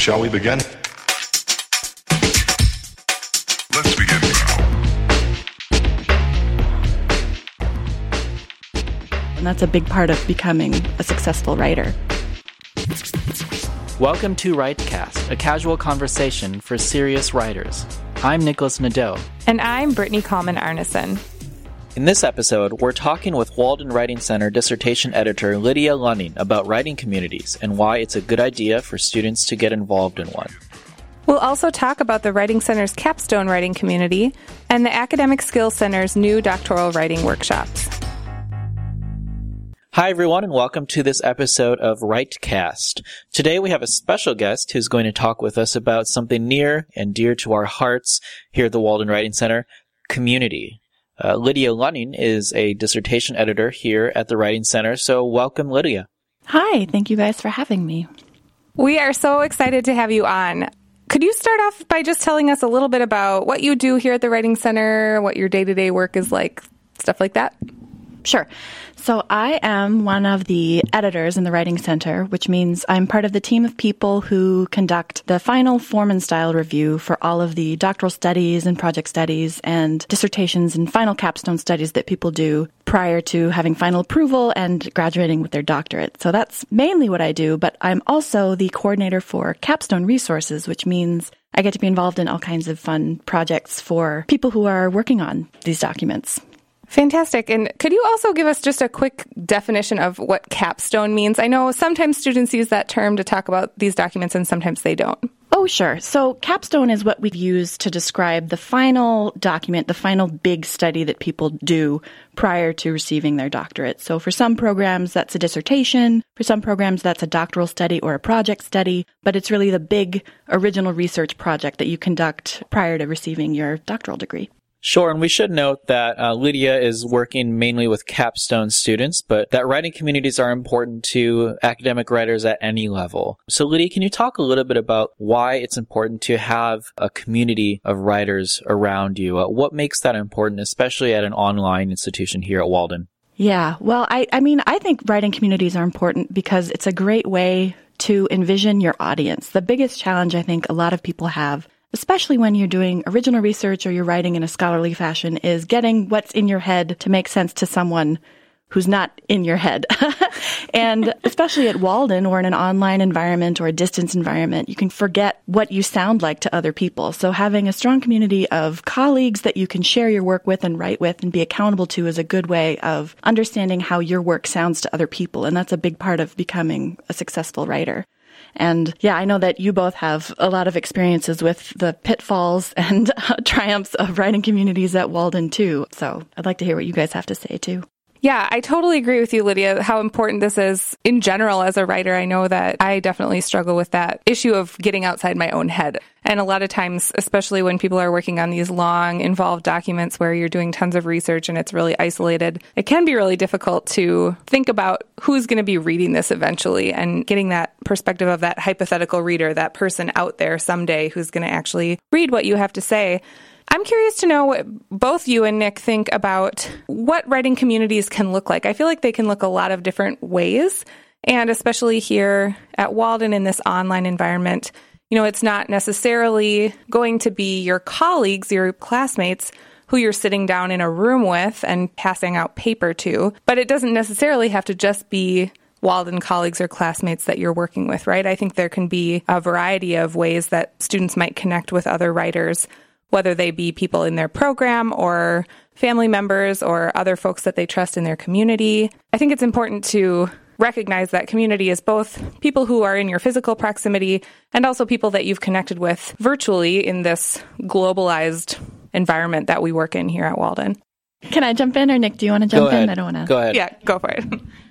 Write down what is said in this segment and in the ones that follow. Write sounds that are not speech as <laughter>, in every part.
Shall we begin? Let's begin now. And that's a big part of becoming a successful writer. Welcome to WriteCast, a casual conversation for serious writers. I'm Nicholas Nadeau. And I'm Brittany Kallman Arneson. In this episode, we're talking with Walden Writing Center dissertation editor Lydia Lunning about writing communities and why it's a good idea for students to get involved in one. We'll also talk about the Writing Center's capstone writing community and the Academic Skills Center's new doctoral writing workshops. Hi, everyone, and welcome to this episode of WriteCast. Today we have a special guest who's going to talk with us about something near and dear to our hearts here at the Walden Writing Center community. Uh, Lydia Lunning is a dissertation editor here at the Writing Center. So, welcome, Lydia. Hi, thank you guys for having me. We are so excited to have you on. Could you start off by just telling us a little bit about what you do here at the Writing Center, what your day to day work is like, stuff like that? Sure. So I am one of the editors in the Writing Center, which means I'm part of the team of people who conduct the final form and style review for all of the doctoral studies and project studies and dissertations and final capstone studies that people do prior to having final approval and graduating with their doctorate. So that's mainly what I do, but I'm also the coordinator for capstone resources, which means I get to be involved in all kinds of fun projects for people who are working on these documents. Fantastic. And could you also give us just a quick definition of what capstone means? I know sometimes students use that term to talk about these documents and sometimes they don't. Oh, sure. So capstone is what we use to describe the final document, the final big study that people do prior to receiving their doctorate. So for some programs, that's a dissertation. For some programs, that's a doctoral study or a project study. But it's really the big original research project that you conduct prior to receiving your doctoral degree. Sure, and we should note that uh, Lydia is working mainly with capstone students, but that writing communities are important to academic writers at any level. So, Lydia, can you talk a little bit about why it's important to have a community of writers around you? Uh, what makes that important, especially at an online institution here at Walden? Yeah, well, I, I mean, I think writing communities are important because it's a great way to envision your audience. The biggest challenge I think a lot of people have especially when you're doing original research or you're writing in a scholarly fashion, is getting what's in your head to make sense to someone who's not in your head. <laughs> and especially at Walden or in an online environment or a distance environment, you can forget what you sound like to other people. So having a strong community of colleagues that you can share your work with and write with and be accountable to is a good way of understanding how your work sounds to other people. And that's a big part of becoming a successful writer. And yeah, I know that you both have a lot of experiences with the pitfalls <laughs> and uh, triumphs of writing communities at Walden too. So I'd like to hear what you guys have to say too. Yeah, I totally agree with you, Lydia, how important this is in general as a writer. I know that I definitely struggle with that issue of getting outside my own head. And a lot of times, especially when people are working on these long, involved documents where you're doing tons of research and it's really isolated, it can be really difficult to think about who's going to be reading this eventually and getting that perspective of that hypothetical reader, that person out there someday who's going to actually read what you have to say. I'm curious to know what both you and Nick think about what writing communities can look like. I feel like they can look a lot of different ways. And especially here at Walden in this online environment, you know, it's not necessarily going to be your colleagues, your classmates who you're sitting down in a room with and passing out paper to, but it doesn't necessarily have to just be Walden colleagues or classmates that you're working with, right? I think there can be a variety of ways that students might connect with other writers whether they be people in their program or family members or other folks that they trust in their community. I think it's important to recognize that community is both people who are in your physical proximity and also people that you've connected with virtually in this globalized environment that we work in here at Walden. Can I jump in or Nick, do you want to jump in? I don't want to. Go ahead. Yeah, go for it. <laughs>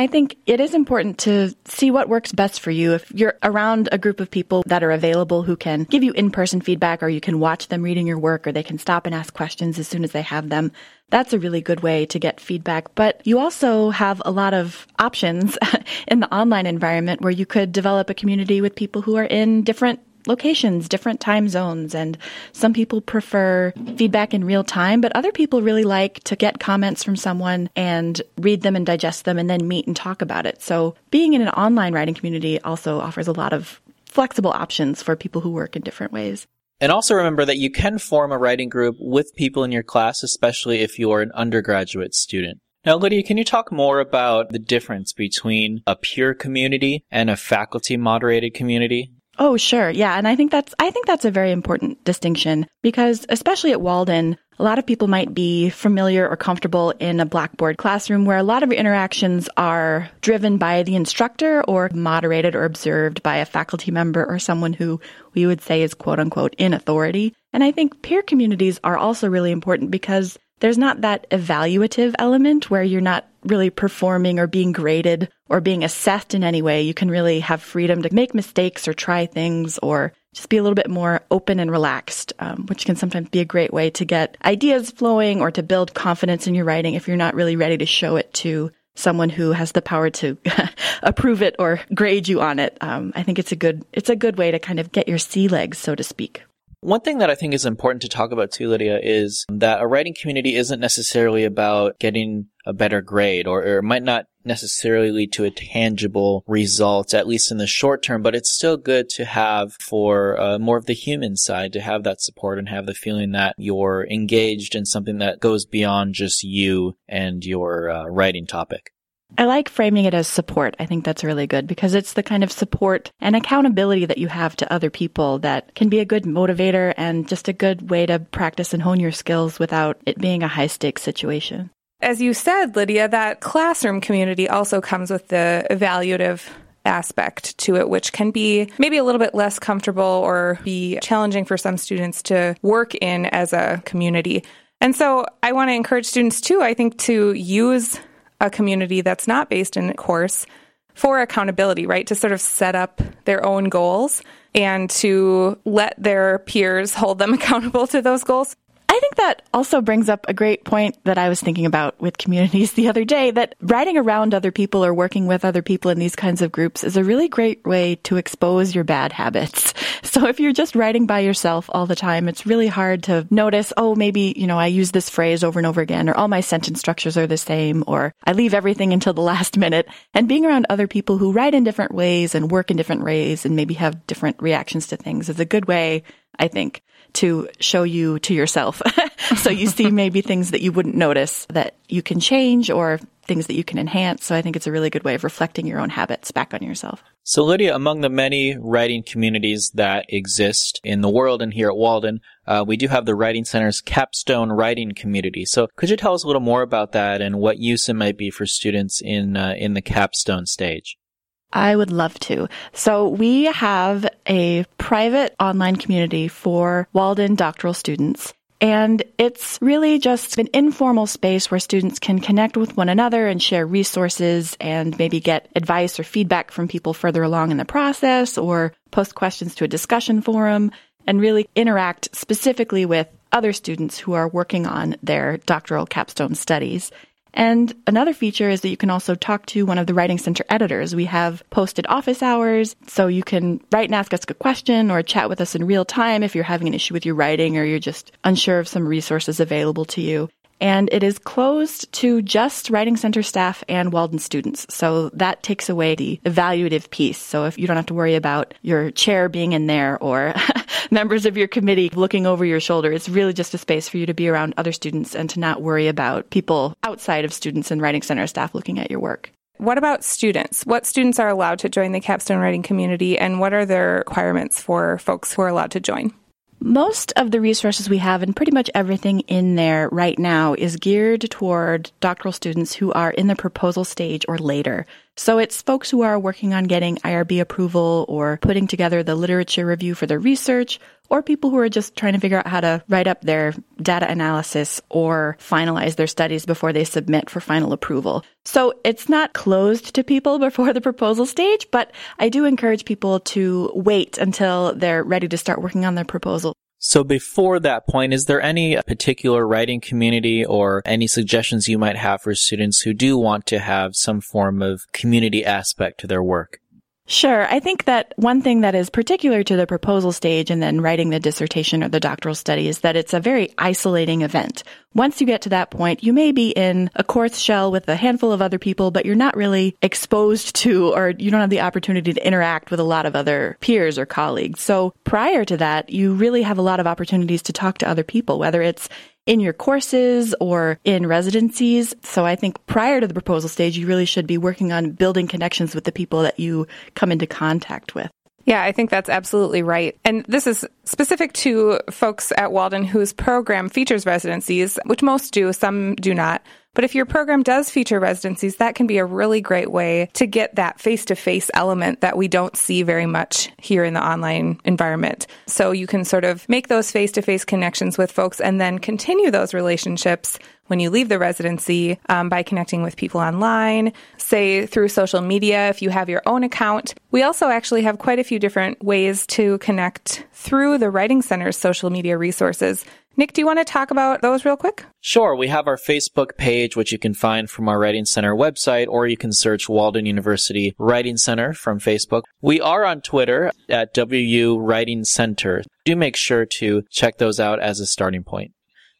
I think it is important to see what works best for you. If you're around a group of people that are available who can give you in person feedback, or you can watch them reading your work, or they can stop and ask questions as soon as they have them, that's a really good way to get feedback. But you also have a lot of options <laughs> in the online environment where you could develop a community with people who are in different locations, different time zones. And some people prefer feedback in real time, but other people really like to get comments from someone and read them and digest them and then meet and talk about it. So being in an online writing community also offers a lot of flexible options for people who work in different ways. And also remember that you can form a writing group with people in your class, especially if you're an undergraduate student. Now, Lydia, can you talk more about the difference between a peer community and a faculty moderated community? Oh, sure. Yeah. And I think that's, I think that's a very important distinction because especially at Walden, a lot of people might be familiar or comfortable in a Blackboard classroom where a lot of interactions are driven by the instructor or moderated or observed by a faculty member or someone who we would say is quote unquote in authority. And I think peer communities are also really important because there's not that evaluative element where you're not really performing or being graded or being assessed in any way. You can really have freedom to make mistakes or try things or just be a little bit more open and relaxed, um, which can sometimes be a great way to get ideas flowing or to build confidence in your writing if you're not really ready to show it to someone who has the power to <laughs> approve it or grade you on it. Um, I think it's a good it's a good way to kind of get your sea legs, so to speak. One thing that I think is important to talk about too, Lydia, is that a writing community isn't necessarily about getting a better grade or, or, it might not necessarily lead to a tangible result, at least in the short term, but it's still good to have for uh, more of the human side to have that support and have the feeling that you're engaged in something that goes beyond just you and your uh, writing topic. I like framing it as support. I think that's really good because it's the kind of support and accountability that you have to other people that can be a good motivator and just a good way to practice and hone your skills without it being a high stakes situation. As you said, Lydia, that classroom community also comes with the evaluative aspect to it, which can be maybe a little bit less comfortable or be challenging for some students to work in as a community. And so I want to encourage students too, I think, to use a community that's not based in a course for accountability, right? To sort of set up their own goals and to let their peers hold them <laughs> accountable to those goals. I think that also brings up a great point that I was thinking about with communities <laughs> the other day that writing around other people or working with other people in these kinds of groups is a really great way to expose your bad habits. <laughs> So if you're just writing by yourself all the time, it's really hard to notice, oh, maybe, you know, I use this phrase over and over again, or all my sentence structures are the same, or I leave everything <laughs> until the last minute. And being around other people who write in different ways and work in different ways and maybe have different reactions to things is a good way, I think, to show you to yourself. <laughs> so you see maybe things that you wouldn't notice that you can change or things that you can enhance. So I think it's a really good way of reflecting your own habits back on yourself. So Lydia, among the many writing communities that exist in the world and here at Walden, uh, we do have the Writing Center's Capstone Writing Community. So could you tell us a little more about that and what use it might be for students in uh, in the capstone stage? I would love to. So we have a private online community for Walden doctoral students. And it's really just an informal space where students can connect with one another and share resources and maybe get advice or feedback from people further along in the process or post questions to a discussion forum and really interact specifically with other students who are working on their doctoral capstone studies. And another feature is that you can also talk to one of the Writing Center editors. We have posted office hours, so you can write and ask us a question or chat with us in real time if you're having an issue with your writing or you're just unsure of some resources available to you and it is closed to just Writing Center staff and Walden students. So that takes away the evaluative piece. So if you don't have to worry about your chair being in there or <laughs> members of your committee looking over your shoulder, it's really just a space for you to be around other students and to not worry about people outside of students and Writing Center staff looking at your work. What about students? What students are allowed to join the capstone writing community and what are their requirements for folks who are allowed to join? Most of the resources we have and pretty much everything in there right now is geared toward doctoral students who are in the proposal stage or later. So it's folks who are working on getting IRB approval or putting together the literature review for their research or people who are just trying to figure out how to write up their data analysis or finalize their studies before they submit for final approval. So it's not closed to people <laughs> before the proposal stage, but I do encourage people to wait until they're ready to start working on their proposal. So before that point, is there any particular writing community or any suggestions you might have for students who do want to have some form of community aspect to their work? Sure. I think that one thing that is particular to the proposal stage and then writing the dissertation or the doctoral study is that it's a very isolating event. Once you get to that point, you may be in a course shell with a handful of other people, but you're not really exposed to or you don't have the opportunity to interact with a lot of other peers or colleagues. So prior to that, you really have a lot of opportunities to talk to other people, whether it's in your courses or in residencies. So I think prior to the proposal stage, you really should be working on building connections with the people that you come into contact with. Yeah, I think that's absolutely right. And this is specific to folks at Walden whose program features residencies, which most do, some do not. But if your program does feature residencies, that can be a really great way to get that face to face element that we don't see very much here in the online environment. So you can sort of make those face to face connections with folks and then continue those relationships when you leave the residency um, by connecting with people online, say through social media if you have your own account. We also actually have quite a few different ways to connect through the Writing Center's social media resources. Nick, do you want to talk about those real quick? Sure. We have our Facebook page, which you can find from our Writing Center website, or you can search Walden University Writing Center from Facebook. We are on Twitter at WU Writing Center. Do make sure to check those out as a starting point.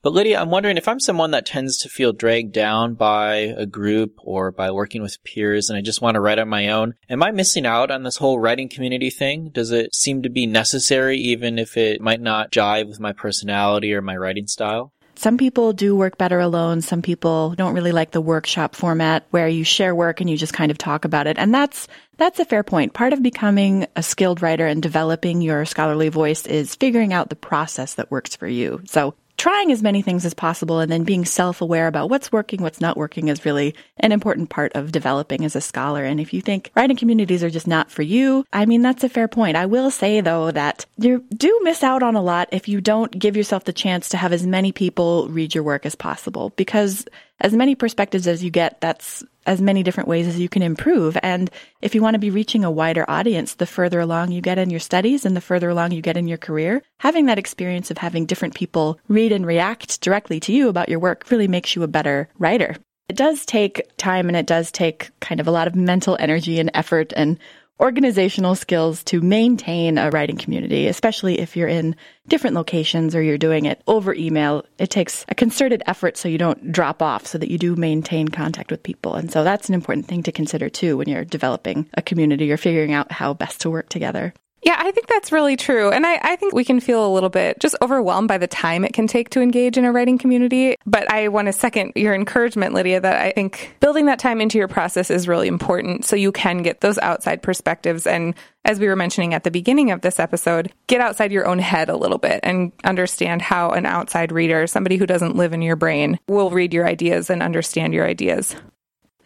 But Lydia, I'm wondering if I'm someone that tends to feel dragged down by a group or by working with peers and I just want to write on my own, am I missing out on this whole writing community thing? Does it seem to be necessary even if it might not jive with my personality or my writing style? Some people do work better alone. Some people don't really like the workshop format where you share work and you just kind of talk about it. And that's, that's a fair point. Part of becoming a skilled writer and developing your scholarly voice is figuring out the process that works for you. So trying as many things as possible and then being self aware about what's working, what's not working is really an important part of developing as a scholar. And if you think writing communities are just not for you, I mean, that's a fair point. I will say though that you do miss out on a lot if you don't give yourself the chance to have as many people read your work as possible because as many perspectives as you get, that's as many different ways as you can improve. And if you want to be reaching a wider audience, the further along you get in your studies and the further along you get in your career, having that experience of having different people read and react directly to you about your work really makes you a better writer. It does take time and it does take kind of a lot of mental energy and effort and organizational skills to maintain a writing community, especially if you're in different locations or you're doing it over email. It takes a concerted effort so you don't drop off so that you do maintain contact with people. And so that's an important thing to consider too when you're developing a community or figuring out how best to work together. Yeah, I think that's really true. And I, I, think we can feel a little bit just overwhelmed by the time it can take to engage in a writing community. But I want to second your encouragement, Lydia, that I think building that time into your process is really important so you can get those outside perspectives. And as we were mentioning at the beginning of this episode, get outside your own head a little bit and understand how an outside reader, somebody who doesn't live in your brain, will read your ideas and understand your ideas.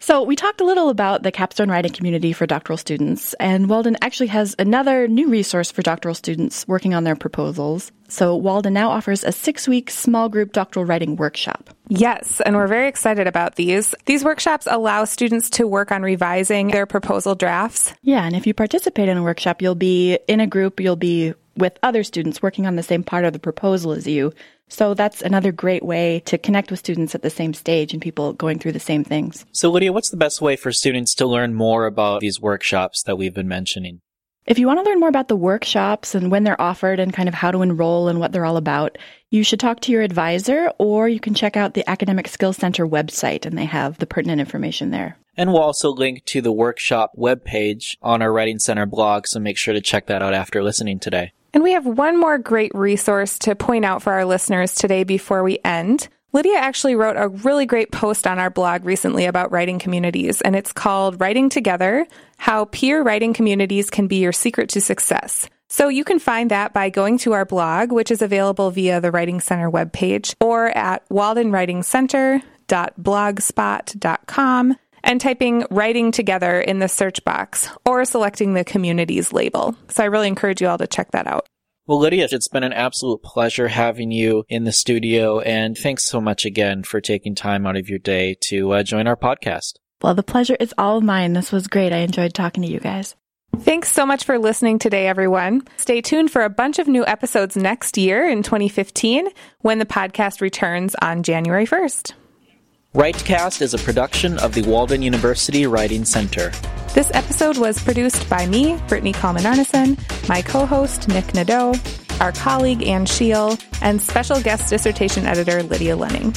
So we talked a little about the capstone writing community for doctoral students, and Walden actually has another new resource for doctoral students working on their proposals. So Walden now offers a six-week small group doctoral writing workshop. Yes, and we're very excited about these. These workshops allow students to work on revising their proposal drafts. Yeah, and if you participate in a workshop, you'll be in a group, you'll be with other students working on the same part of the proposal as you. So that's another great way to connect with students at the same stage and people going through the same things. So Lydia, what's the best way for students to learn more about these workshops that we've been mentioning? If you want to learn more about the workshops and when they're offered and kind of how to enroll and what they're all about, you should talk to your advisor or you can check out the Academic Skills Center website and they have the pertinent information there. And we'll also link to the workshop webpage on our Writing Center blog, so make sure to check that out after listening today. And we have one more great resource to point out for our listeners today before we end. Lydia actually wrote a really great post on our blog recently about writing communities, and it's called Writing Together How Peer Writing Communities Can Be Your Secret to Success. So you can find that by going to our blog, which is available via the Writing Center webpage, or at waldenwritingcenter.blogspot.com and typing writing together in the search box or selecting the communities label. So I really encourage you all to check that out. Well, Lydia, it's been an absolute pleasure having you in the studio, and thanks so much again for taking time out of your day to uh, join our podcast. Well, the pleasure is all mine. This was great. I enjoyed talking to you guys. Thanks so much for listening today, everyone. Stay tuned for a bunch of new episodes next year in 2015 when the podcast returns on January 1st. WriteCast is a production of the Walden University Writing Center. This episode was produced by me, Brittany Kallman Arneson, my co host, Nick Nadeau, our colleague, Ann Scheel, and special guest dissertation editor, Lydia Lunning.